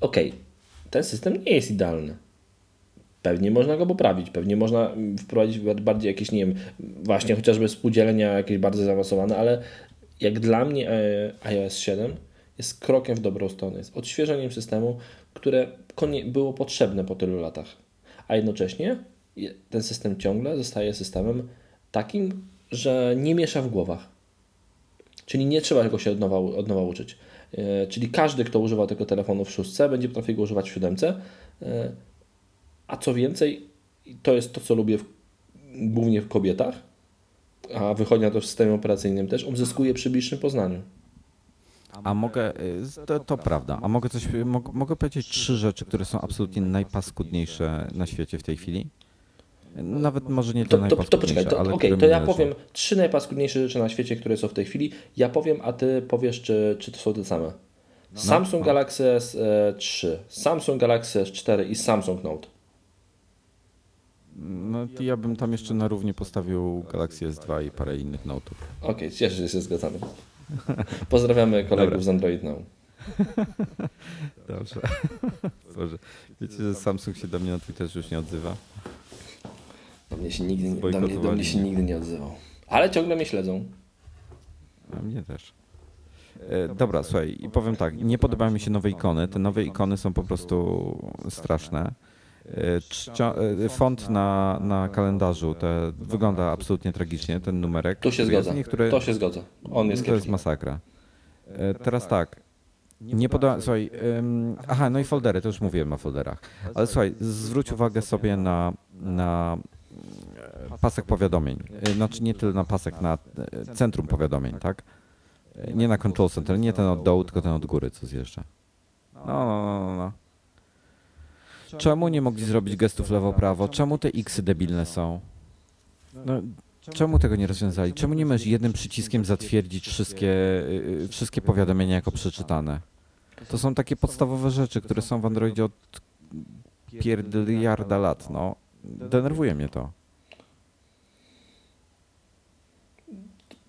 okej, ten system nie jest idealny. Pewnie można go poprawić, pewnie można wprowadzić bardziej jakieś, nie wiem, właśnie chociażby współdzielenia jakieś bardzo zaawansowane, ale jak dla mnie e, iOS 7 jest krokiem w dobrą stronę, jest odświeżeniem systemu, które było potrzebne po tylu latach. A jednocześnie je- ten system ciągle zostaje systemem takim, że nie miesza w głowach. Czyli nie trzeba go się od nowa, od nowa uczyć. E, Czyli każdy, kto używa tego telefonu w szóstce, będzie potrafił go używać w siódemce. E, A co więcej, to jest to, co lubię w, głównie w kobietach, a wychodzi na to w systemie operacyjnym też, on przy bliższym poznaniu. A mogę, z- to, to prawda, a mogę coś, mogę, mogę powiedzieć trzy rzeczy, które są absolutnie najpaskudniejsze na świecie w tej chwili? Nawet może nie To, to, to poczekaj, to, ale które to ja powiem trzy najpaskudniejsze rzeczy na świecie, które są w tej chwili. Ja powiem, a ty powiesz, czy, czy to są te same. Samsung Galaxy S3, Samsung Galaxy S4 i Samsung Note. No ja bym tam jeszcze na równi postawił Galaxy S2 i parę innych notów. Okej, cieszę się, że się zgadzamy. Pozdrawiamy kolegów Dobra. z Android Now. Dobrze. Boże. Wiecie, że Samsung się do mnie na Twitterze już nie odzywa? Do mnie się nigdy, do mnie, do mnie się nigdy nie odzywał. Ale ciągle mnie śledzą. A mnie też. E, dobra, słuchaj, i powiem tak, nie podobają mi się nowe ikony. Te nowe ikony są po prostu straszne. E, czcio, e, font na, na kalendarzu te, wygląda absolutnie tragicznie, ten numerek. Tu się. Niektóre, To się zgodzę. On jest to jest masakra. E, teraz tak. Nie podoba, słuchaj, ym, aha, no i foldery, to już mówiłem o folderach. Ale słuchaj, zwróć uwagę sobie na, na e, pasek powiadomień. E, Znaczy nie tyle na pasek, na e, centrum powiadomień, tak? E, Nie na control center, nie ten od dołu, tylko ten od góry, co zjeżdża. No, no, no, no, no. Czemu nie mogli zrobić gestów lewo-prawo? Czemu te X debilne są? No, Czemu tego nie rozwiązali? Czemu nie możesz jednym przyciskiem zatwierdzić wszystkie, y, wszystkie powiadomienia jako przeczytane? To są takie podstawowe rzeczy, które są w Androidzie od pierdyliarda lat. No. Denerwuje mnie to.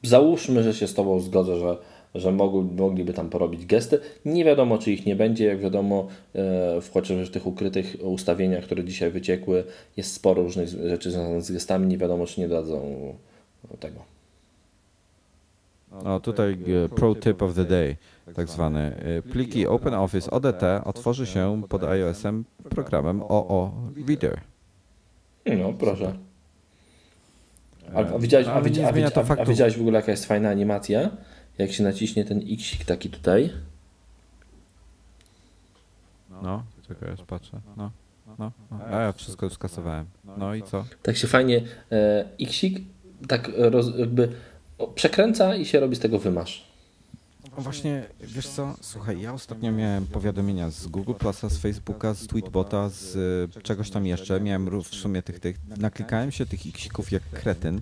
Załóżmy, że się z Tobą zgodzę, że, że mogli, mogliby tam porobić gesty. Nie wiadomo, czy ich nie będzie. Jak wiadomo, e, w chociażby w tych ukrytych ustawieniach, które dzisiaj wyciekły, jest sporo różnych rzeczy związanych z gestami. Nie wiadomo, czy nie dadzą tego. No tutaj e, pro tip of the day, tak zwany. E, Pliki OpenOffice ODT otworzy się pod iOS-em programem OO Reader. No, proszę. A, a, widziałeś, a, a, a, a widziałeś w ogóle, jaka jest fajna animacja? Jak się naciśnie ten X taki tutaj. No, czekaj, aż patrzę. No, no, no. A ja wszystko już skasowałem. No i co? Tak się fajnie e, Xik tak roz, jakby przekręca i się robi z tego wymasz. Właśnie, wiesz co, słuchaj, ja ostatnio miałem powiadomienia z Google Plusa, z Facebooka, z Tweetbota, z y, czegoś tam jeszcze, miałem w sumie tych, tych, naklikałem się tych iksików jak kretyn,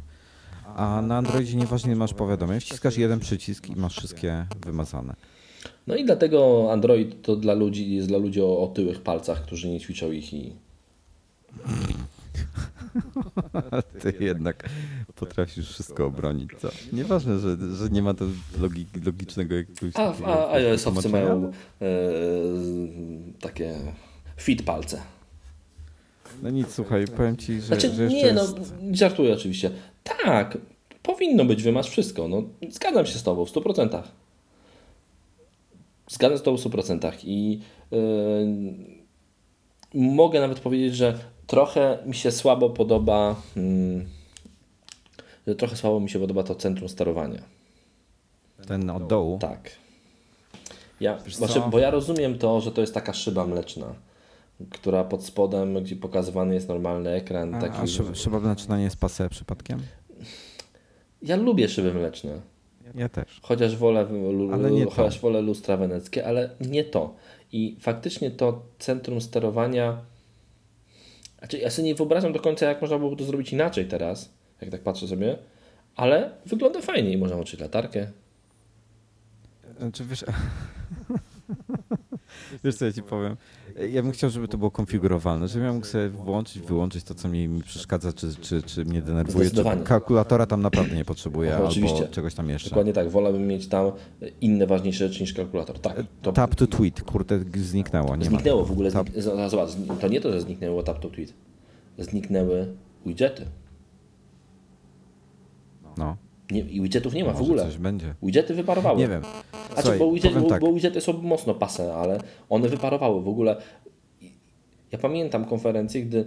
a na Androidzie nieważnie masz powiadomień, wciskasz jeden przycisk i masz wszystkie wymazane. No i dlatego Android to dla ludzi jest dla ludzi o otyłych palcach, którzy nie ćwiczą ich i Ty jednak potrafisz wszystko obronić, co? Nieważne, że, że nie ma to logi, logicznego jakiegoś... A, a iOS-owcy mają e, takie fit palce. No nic, słuchaj, powiem ci, że, Znaczy, że jeszcze nie, no, jest... żartuję oczywiście. Tak, powinno być, wymasz wszystko. No, zgadzam się z Tobą w 100%. Zgadzam się z Tobą w 100%. I yy, mogę nawet powiedzieć, że trochę mi się słabo podoba, mm, że trochę słabo mi się podoba to centrum sterowania. Ten od dołu. Tak. Ja, znaczy, bo ja rozumiem to, że to jest taka szyba mleczna, która pod spodem, gdzie pokazywany jest normalny ekran. A, taki, a szyb, szyba mleczna nie jest pase przypadkiem? Ja lubię szyby mleczne. Ja też. Chociaż wolę, chociaż wolę lustra weneckie, ale nie to. I faktycznie to centrum sterowania. Znaczy, ja sobie nie wyobrażam do końca, jak można byłoby to zrobić inaczej teraz, jak tak patrzę sobie, ale wygląda fajnie i można włączyć latarkę. Znaczy, wiesz... wiesz co ja ci powiem? Ja bym chciał, żeby to było konfigurowalne, żebym ja mógł sobie włączyć, wyłączyć to, co mi, mi przeszkadza, czy, czy, czy mnie denerwuje. Czy kalkulatora tam naprawdę nie potrzebuję, Aha, albo oczywiście. czegoś tam jeszcze. Dokładnie tak, wolałbym mieć tam inne ważniejsze rzeczy niż kalkulator. Tak, to Tap to tweet, kurde, zniknęło. Nie zniknęło w ogóle. Z- Zobacz, to nie to, że zniknęło tap to tweet. Zniknęły widgety. Ma. No, Nie, I widgetów nie ma w może ogóle. coś będzie. Widgety wyparowały. Nie wiem. Znaczy, Słuchaj, bo, widget, bo, tak. bo widgety są mocno pase, ale one wyparowały w ogóle. Ja pamiętam konferencję, gdy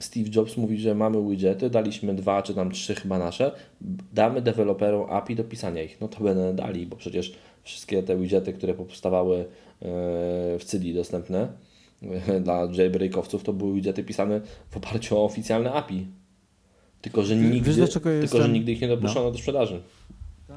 Steve Jobs mówi, że mamy widgety, daliśmy dwa czy tam trzy chyba nasze, damy deweloperom API do pisania ich. No to będę dali, bo przecież wszystkie te widgety, które powstawały e, w CDI dostępne e, dla jailbreakowców, to były widgety pisane w oparciu o oficjalne API. Tylko, że Wiesz, nigdy, dlaczego tylko, jestem- że nigdy ich nie dopuszczono do sprzedaży.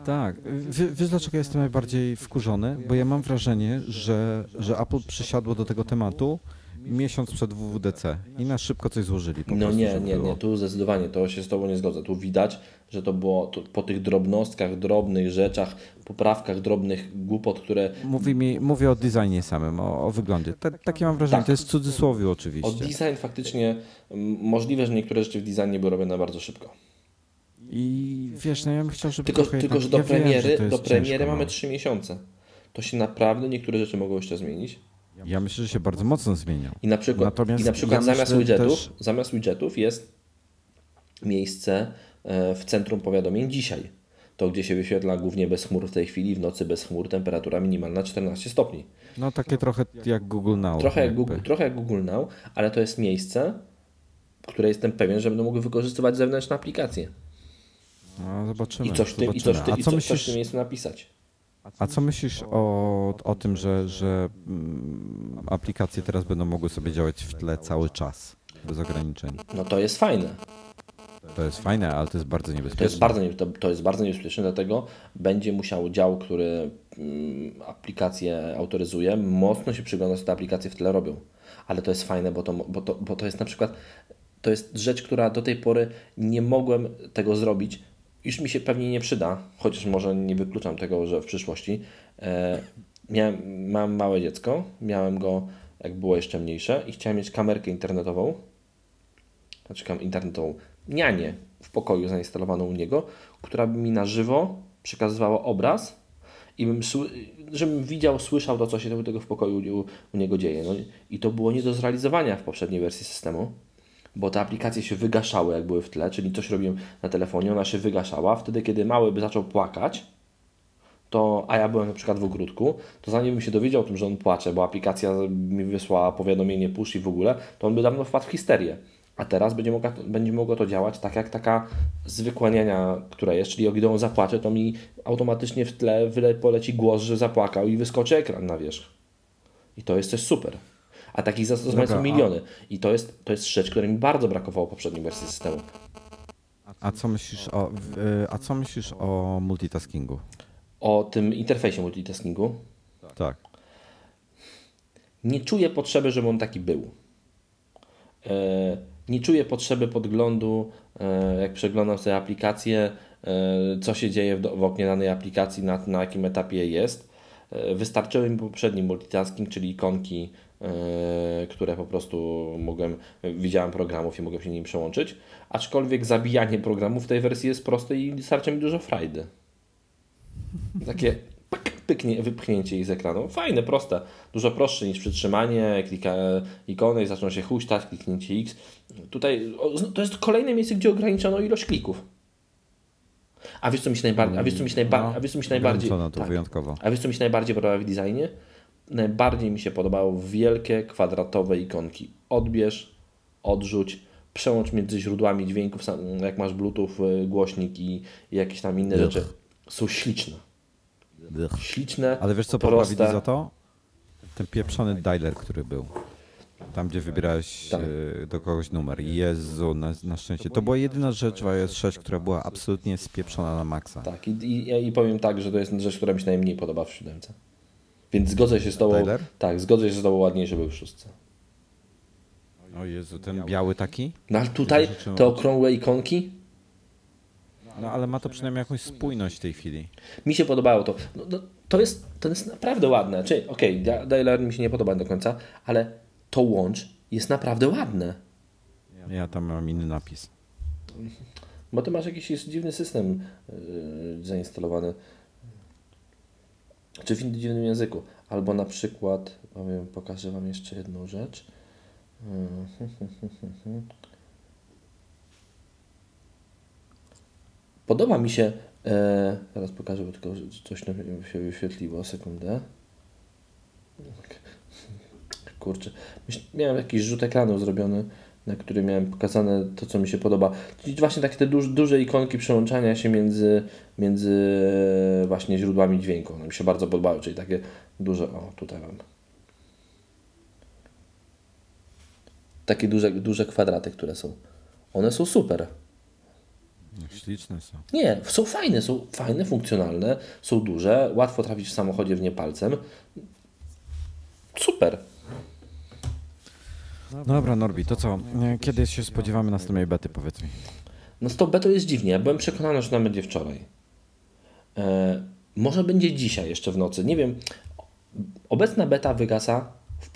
Tak. Wie, wiesz dlaczego jestem najbardziej wkurzony? Bo ja mam wrażenie, że, że Apple przysiadło do tego tematu miesiąc przed WWDC i na szybko coś złożyli. Po No prostu, nie, nie, było. nie, tu zdecydowanie to się z Tobą nie zgodzę. Tu widać, że to było tu, po tych drobnostkach, drobnych rzeczach, poprawkach, drobnych głupot, które Mówi mi, mówię o designie samym, o, o wyglądzie. Ta, takie mam wrażenie, Tak. to jest w cudzysłowie o oczywiście. design faktycznie możliwe, że niektóre rzeczy w designie były robione bardzo szybko. I wiesz, no ja bym chciał, żeby Tylko, tylko jednak, że do ja wiem, premiery, że to do premiery ciężko, mamy no. 3 miesiące. To się naprawdę niektóre rzeczy mogą jeszcze zmienić. Ja myślę, że się bardzo mocno zmienią. I na przykład, Natomiast i na przykład ja zamiast, widgetów, też- zamiast widgetów jest miejsce e, w centrum powiadomień dzisiaj. To, gdzie się wyświetla głównie bez chmur w tej chwili, w nocy bez chmur, temperatura minimalna 14 stopni. No takie trochę jak Google Now. Trochę jak. Google, trochę jak Google Now, ale to jest miejsce, które jestem pewien, że będą mogły wykorzystywać zewnętrzne aplikacje. No, zobaczymy. I coś w tym, i coś i co co, coś w tym miejscu napisać. A co myślisz o, o tym, że, że mm, aplikacje teraz będą mogły sobie działać w tle cały czas, bez ograniczeń? No to jest fajne. To jest fajne, ale to jest bardzo To niebezpieczne. jest bardzo, nie- to, to jest bardzo niebezpieczne, dlatego będzie musiał dział, który mm, aplikacje autoryzuje, mocno się przyglądać, co te aplikacje w tle robią. Ale to jest fajne, bo to, bo, to, bo to jest na przykład, to jest rzecz, która do tej pory nie mogłem tego zrobić. Już mi się pewnie nie przyda, chociaż może nie wykluczam tego, że w przyszłości. E, miałem, mam małe dziecko, miałem go jak było jeszcze mniejsze i chciałem mieć kamerkę internetową, znaczy kam- internetową, nianię w pokoju zainstalowaną u niego, która by mi na żywo przekazywała obraz i bym, żebym widział, słyszał to, co się tego w pokoju u, u niego dzieje. No, I to było nie do zrealizowania w poprzedniej wersji systemu, bo te aplikacje się wygaszały, jak były w tle, czyli coś robiłem na telefonie, ona się wygaszała. Wtedy, kiedy mały by zaczął płakać, to, a ja byłem na przykład w ogródku, to zanim bym się dowiedział o tym, że on płacze, bo aplikacja mi wysłała powiadomienie push i w ogóle, to on by dawno wpadł w histerię. A teraz będzie, mogła, będzie mogło to działać tak jak taka zwykła niania, która jest, czyli gdy on zapłacze, to mi automatycznie w tle wyle, poleci głos, że zapłakał i wyskoczy ekran na wierzch. I to jest coś super. A takich zastosowań Dobra, są a- miliony. I to jest, to jest rzecz, której mi bardzo brakowało w poprzedniej wersji systemu. A co myślisz o, y, a co myślisz o multitaskingu? O tym interfejsie multitaskingu Tak. nie czuję potrzeby, żeby on taki był. E, Nie czuję potrzeby podglądu, e, jak przeglądam sobie aplikację, e, co się dzieje w oknie danej aplikacji, na, na jakim etapie jest. Wystarczyły mi poprzedni multitasking, czyli ikonki które po prostu mogłem, widziałem programów i mogłem się nim przełączyć. Aczkolwiek zabijanie programów w tej wersji jest proste i starcza mi dużo frajdy. Takie pyk, pyknie, wypchnięcie ich z ekranu. Fajne, proste. Dużo prostsze niż przytrzymanie, klika ikony i zaczną się huśtać, kliknięcie X. Tutaj to jest kolejne miejsce, gdzie ograniczono ilość klików. A wiesz co mi się, najbardziej, a wiesz, co mi się, najba, No, a wiesz, co mi się najbardziej... To tak. wyjątkowo. A wiesz co mi się najbardziej podoba w designie? Najbardziej mi się podobało wielkie, kwadratowe ikonki. Odbierz, odrzuć, przełącz między źródłami dźwięków, jak masz Bluetooth, y, głośnik i, jakieś tam inne rzeczy. Są śliczne. Śliczne, Ale wiesz co proste. poprawili za to? Ten pieprzony dialer, który był. Tam, gdzie wybierałeś Tak. e, do kogoś numer. Jezu, na, na szczęście. To była jedyna rzecz w iOS 6, która była absolutnie spieprzona na maksa. Tak, i, i, i powiem tak, że to jest rzecz, która mi się najmniej podoba w siódemce. Więc zgodzę się z tobą. Tyler? Tak, zgodzę się z tobą ładniejszy był w szóstce. O Jezu, ten biały taki? No ale tutaj te okrągłe ikonki, No ale ma to przynajmniej jakąś spójność w tej chwili. Mi się podobało to. No, no, to, jest, to jest naprawdę ładne. Czyli, okej, okay, Dialer mi się nie podoba do końca, ale to łącz jest naprawdę ładne. Ja tam mam inny napis. Bo ty masz jakiś jest dziwny system yy, zainstalowany. Czy w innym języku. Albo na przykład, powiem, pokażę Wam jeszcze jedną rzecz. Podoba mi się, e, teraz pokażę, bo tylko coś nam się wyświetliło, sekundę. Kurczę, miałem jakiś rzut ekranu zrobiony, na którym miałem pokazane to, co mi się podoba. Czyli właśnie takie te duż, duże ikonki przełączania się między, między e, właśnie źródłami dźwięku. One mi się bardzo podobały, czyli takie duże, o tutaj mam. Takie duże, duże kwadraty, które są. One są super. No, Śliczne są. Nie, są fajne, są fajne, funkcjonalne, są duże, łatwo trafić w samochodzie w nie palcem. Super. No dobra, Norbi, to co? Kiedy się spodziewamy następnej bety, powiedz mi? No z tą betą jest dziwnie. Ja byłem przekonany, że ona będzie wczoraj. E, może będzie dzisiaj jeszcze w nocy. Nie wiem. Obecna beta wygasa w,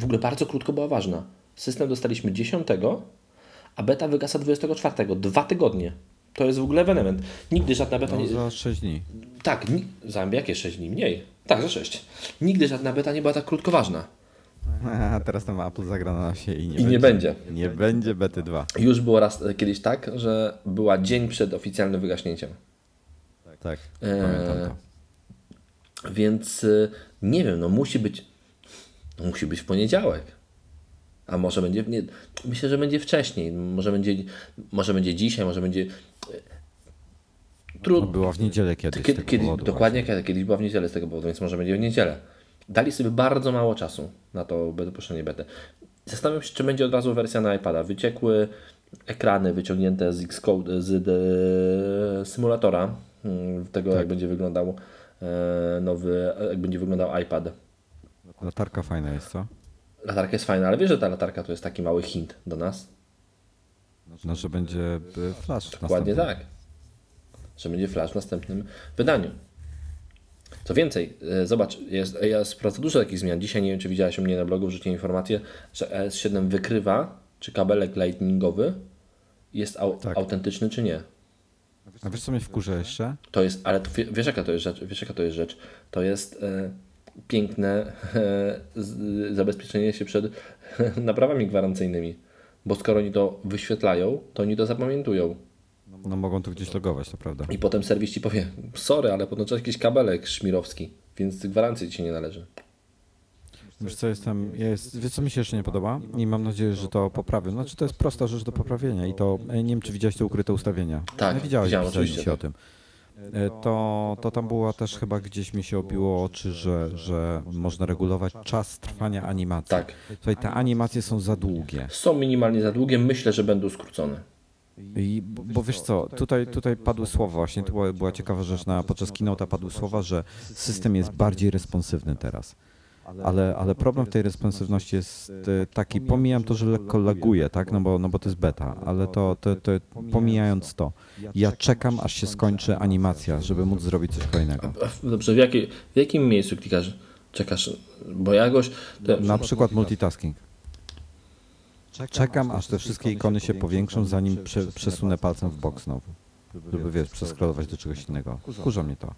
w ogóle bardzo krótko była ważna. System dostaliśmy 10, a beta wygasa 24. Dwa tygodnie. To jest w ogóle ewenement. Nigdy żadna beta No, nie... za 6 dni. Tak, ni... za jakie 6 dni? Mniej. Tak, za 6. Nigdy żadna beta nie była tak krótko ważna. A teraz tam Apple zagra na się i nie, I nie będzie. Nie będzie bety 2. Już było raz e, kiedyś tak, że była dzień przed oficjalnym wygaśnięciem. Tak, Eee, pamiętam to. Więc y, nie wiem, no musi być musi być w poniedziałek. A może będzie nie, myślę, że będzie wcześniej. Może będzie może będzie dzisiaj, może będzie No, trudno. była w niedzielę kiedyś. Kiedy, dokładnie kiedy, kiedyś była w niedzielę z tego powodu, więc może będzie w niedzielę. Dali sobie bardzo mało czasu na to dopuszczenie bety. Zastanawiam się, czy będzie od razu wersja na iPada. Wyciekły ekrany wyciągnięte z Xcode, z de, symulatora mm, tego, jak będzie wyglądał e, nowy, jak będzie wyglądał iPad. Latarka fajna jest, co? Latarka jest fajna, ale wiesz, że ta latarka to jest taki mały hint do nas? No, że będzie e, flash. Dokładnie następny. tak. Że będzie flash w następnym wydaniu. Co więcej, e, zobacz, jest, ja sprawdzę dużo takich zmian. Dzisiaj nie wiem, czy widziałeś u mnie na blogu, wrzuciłem informację, że ES7 wykrywa, czy kabelek lightningowy jest au, Tak. autentyczny, czy nie. A wiesz co mnie wkurza jeszcze? To jest, ale to, wie- wiesz, jaka to jest rzecz? Wiesz, jaka to jest rzecz? To jest e, piękne e, z, zabezpieczenie się przed naprawami gwarancyjnymi. Bo skoro oni to wyświetlają, to oni to zapamiętują. No mogą tu gdzieś logować, to prawda. I potem serwis ci powie, sorry, ale podłączasz jakiś kabelek szmirowski, więc gwarancji ci nie należy. Wiesz co, jestem, jest, wiesz co mi się jeszcze nie podoba i mam nadzieję, że to poprawię. Znaczy to jest prosta rzecz do poprawienia i to, e, nie wiem czy widziałeś te ukryte ustawienia. Tak, no, widziałeś, widziałem, oczywiście, o tak. tym. E, To, to tam było też chyba gdzieś mi się obiło oczy, że, że można regulować czas trwania animacji. Tak. Słuchaj, te animacje są za długie. Są minimalnie za długie, myślę, że będą skrócone. I, bo, bo wiesz co, tutaj, tutaj padły słowa właśnie, to była, ciekawa rzecz, na, podczas keynote'a padły słowa, że system jest bardziej responsywny teraz. Ale, ale problem w tej responsywności jest e, taki, pomijam to, że lekko laguje, tak, no bo, no bo to jest beta, ale to, to, to pomijając to, ja czekam aż się skończy animacja, żeby móc zrobić coś kolejnego. Dobrze, w, jakiej, w jakim miejscu klikasz? Czekasz, bo jakoś... Na przykład multitasking. Czekam, aż te wszystkie ikony się powiększą, zanim prze, przesunę palcem w bok znowu. Żeby, wiesz, przeskrolować do czegoś innego. Wkurza mnie to.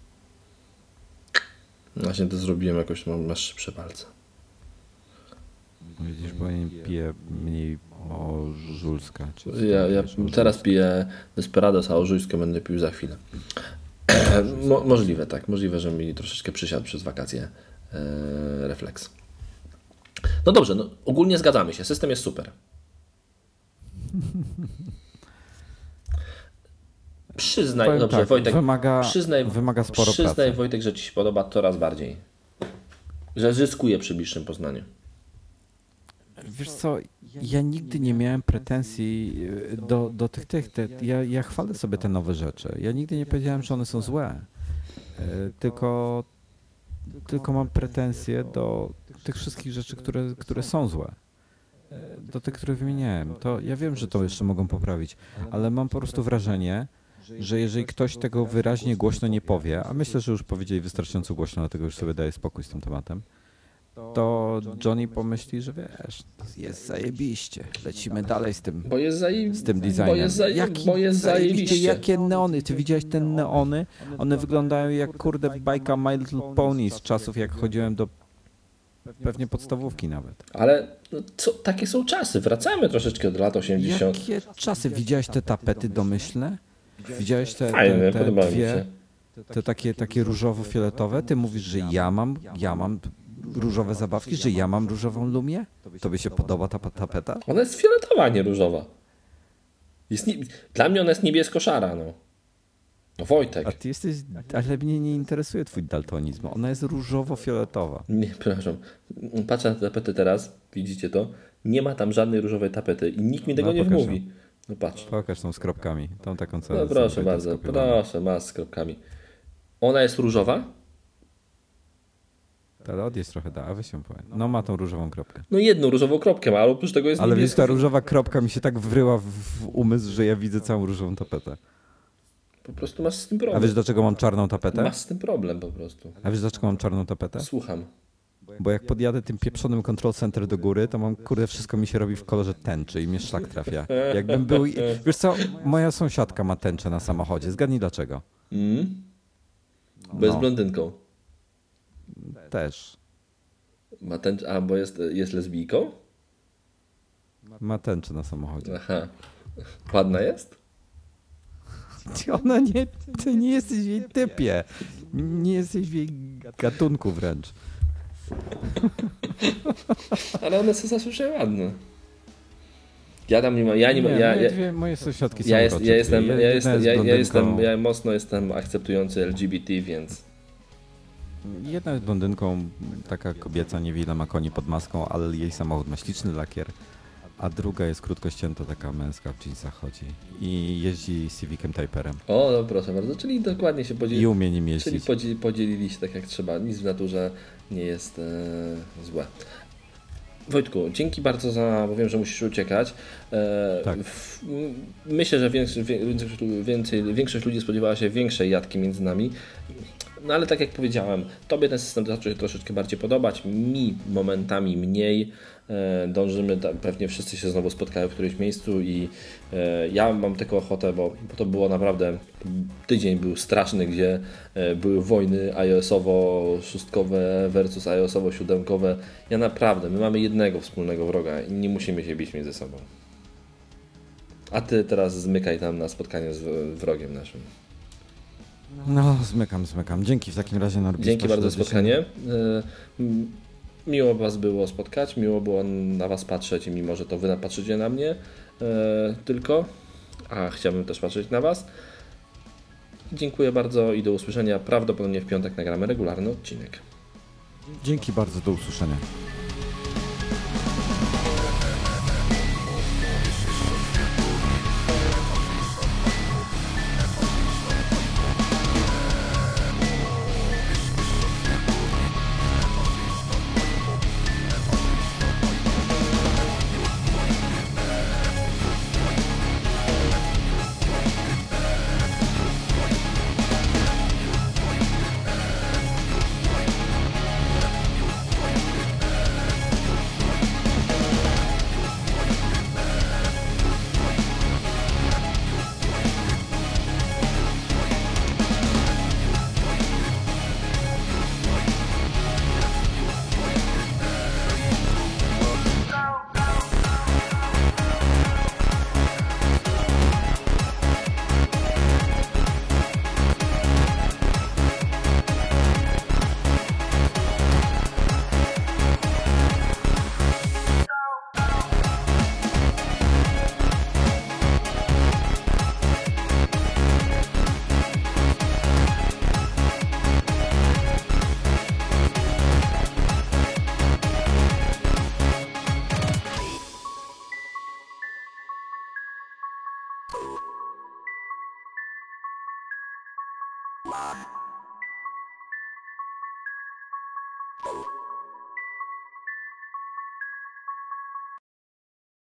Właśnie to zrobiłem jakoś, mam- masz szybsze palce. Widzisz, bo ja nie piję mniej o żulska. Ja, ja teraz piję Desperados, a Ożujską będę pił za chwilę. Mo, możliwe, tak. Możliwe, że mi troszeczkę przysiadł przez wakacje e, refleks. No dobrze, no, ogólnie zgadzamy się. System jest super. Przyznaj, Powiem dobrze, tak, Wojtek, wymaga, przyznaj, wymaga sporo przyznaj pracy. Wojtek, że Ci się podoba coraz bardziej. Że zyskuje przy bliższym poznaniu. Wiesz co, ja nigdy nie miałem pretensji y, do, do tych, tych te, ja, ja chwalę sobie te nowe rzeczy. Ja nigdy nie powiedziałem, że one są złe. Y, Tylko, tylko mam pretensje do tych wszystkich rzeczy, które, które są złe. Do tych, które wymieniałem. To ja wiem, że to jeszcze mogą poprawić, ale mam po prostu wrażenie, że jeżeli ktoś tego wyraźnie głośno nie powie, a myślę, że już powiedzieli wystarczająco głośno, dlatego już sobie daję spokój z tym tematem, to Johnny pomyśli, że wiesz, jest zajebiście, lecimy dalej z tym, Bo jest zaje... z tym designem. Bo jest, zaje... Jaki bo jest zajebiście. Jakie neony, ty widziałeś te neony? One wyglądają jak kurde bajka My Little Pony z czasów jak chodziłem do pewnie podstawówki nawet. Ale no, co, takie są czasy. Wracamy troszeczkę do lat 80. Jakie czasy, widziałeś te tapety domyślne? Widziałeś te, Fajne, te, te dwie, się. te takie, takie różowo-fioletowe? Ty mówisz, że ja mam, ja mam różowe zabawki, że ja mam różową lumię? Tobie się podoba ta tapeta? Ona jest fioletowa, a nie różowa. Jest nie... Dla mnie ona jest niebiesko-szara, no. No Wojtek. A ty jesteś, ale mnie nie interesuje twój daltonizm. Ona jest różowo-fioletowa. Nie, przepraszam. Patrzę na tapetę teraz, widzicie to? Nie ma tam żadnej różowej tapety i nikt mi tego No, nie wmówi. No patrz. Pokaż tą z kropkami. Tą taką co No proszę bardzo, proszę, masz z kropkami. Ona jest różowa? Ale odjedź trochę da, a weź się powiem. No ma tą różową kropkę. No jedną różową kropkę ma, ale oprócz tego jest Ale wiesz, niebieska. ta różowa kropka mi się tak wryła w umysł, że ja widzę całą różową tapetę. Po prostu masz z tym A problem. wiesz dlaczego mam czarną tapetę? Masz z tym problem po prostu. A wiesz dlaczego mam czarną tapetę? Słucham. Bo jak podjadę tym pieprzonym control center do góry, to mam, kurde, wszystko mi się robi w kolorze tęczy i mnie szlak trafia. Jakbym był... Wiesz co, moja sąsiadka ma tęczę na samochodzie. Zgadnij dlaczego. Mm? Bo jest No. blondynką. Też. Ma ten, a bo jest, jest lesbijką? Ma tęczę na samochodzie. Aha. Ładna jest? Ona nie... Ty nie jesteś w jej typie. Nie jesteś w jej gatunku wręcz. Ale one są zawsze ładne. Ja tam nie mam, ja nie mam, ja, moje, ja, dwie, moje sąsiadki są ja, jest, ja jestem, ja jestem, jest ja, ja jestem, ja mocno jestem akceptujący LGBT, więc Jedna jest blondynką, taka kobieca, nie wie ile ma koni pod maską, ale jej samochód ma śliczny lakier, a druga jest krótko ścięta, taka męska w jeansach chodzi i jeździ Civicem Typerem o, no proszę bardzo, czyli dokładnie się i podzieli, umie nim czyli jeździć. podzi- podzielili się tak jak trzeba, nic w naturze nie jest e, złe. Wojtku, dzięki bardzo za, bo wiem, że musisz uciekać. E, Tak. w, myślę, że większość, więcej, większość ludzi spodziewała się większej jadki między nami. No ale tak jak powiedziałem, tobie ten system zaczął się troszeczkę bardziej podobać, mi momentami mniej. E, dążymy, pewnie wszyscy się znowu spotkają w którymś miejscu i e, ja mam taką ochotę, bo, to było naprawdę, tydzień był straszny, gdzie e, były wojny iOS-owo-szóstkowe versus iOS-owo-siódemkowe. Ja naprawdę, my mamy jednego wspólnego wroga i nie musimy się bić między sobą. A ty teraz zmykaj tam na spotkanie z wrogiem naszym. No, zmykam, zmykam. Dzięki w takim razie. Dzięki bardzo za 170. spotkanie. Miło Was było spotkać, miło było na Was patrzeć, mimo że to Wy patrzycie na mnie e, tylko, a chciałbym też patrzeć na Was. Dziękuję bardzo i do usłyszenia. Prawdopodobnie w piątek nagramy regularny odcinek. Dzięki bardzo, do usłyszenia.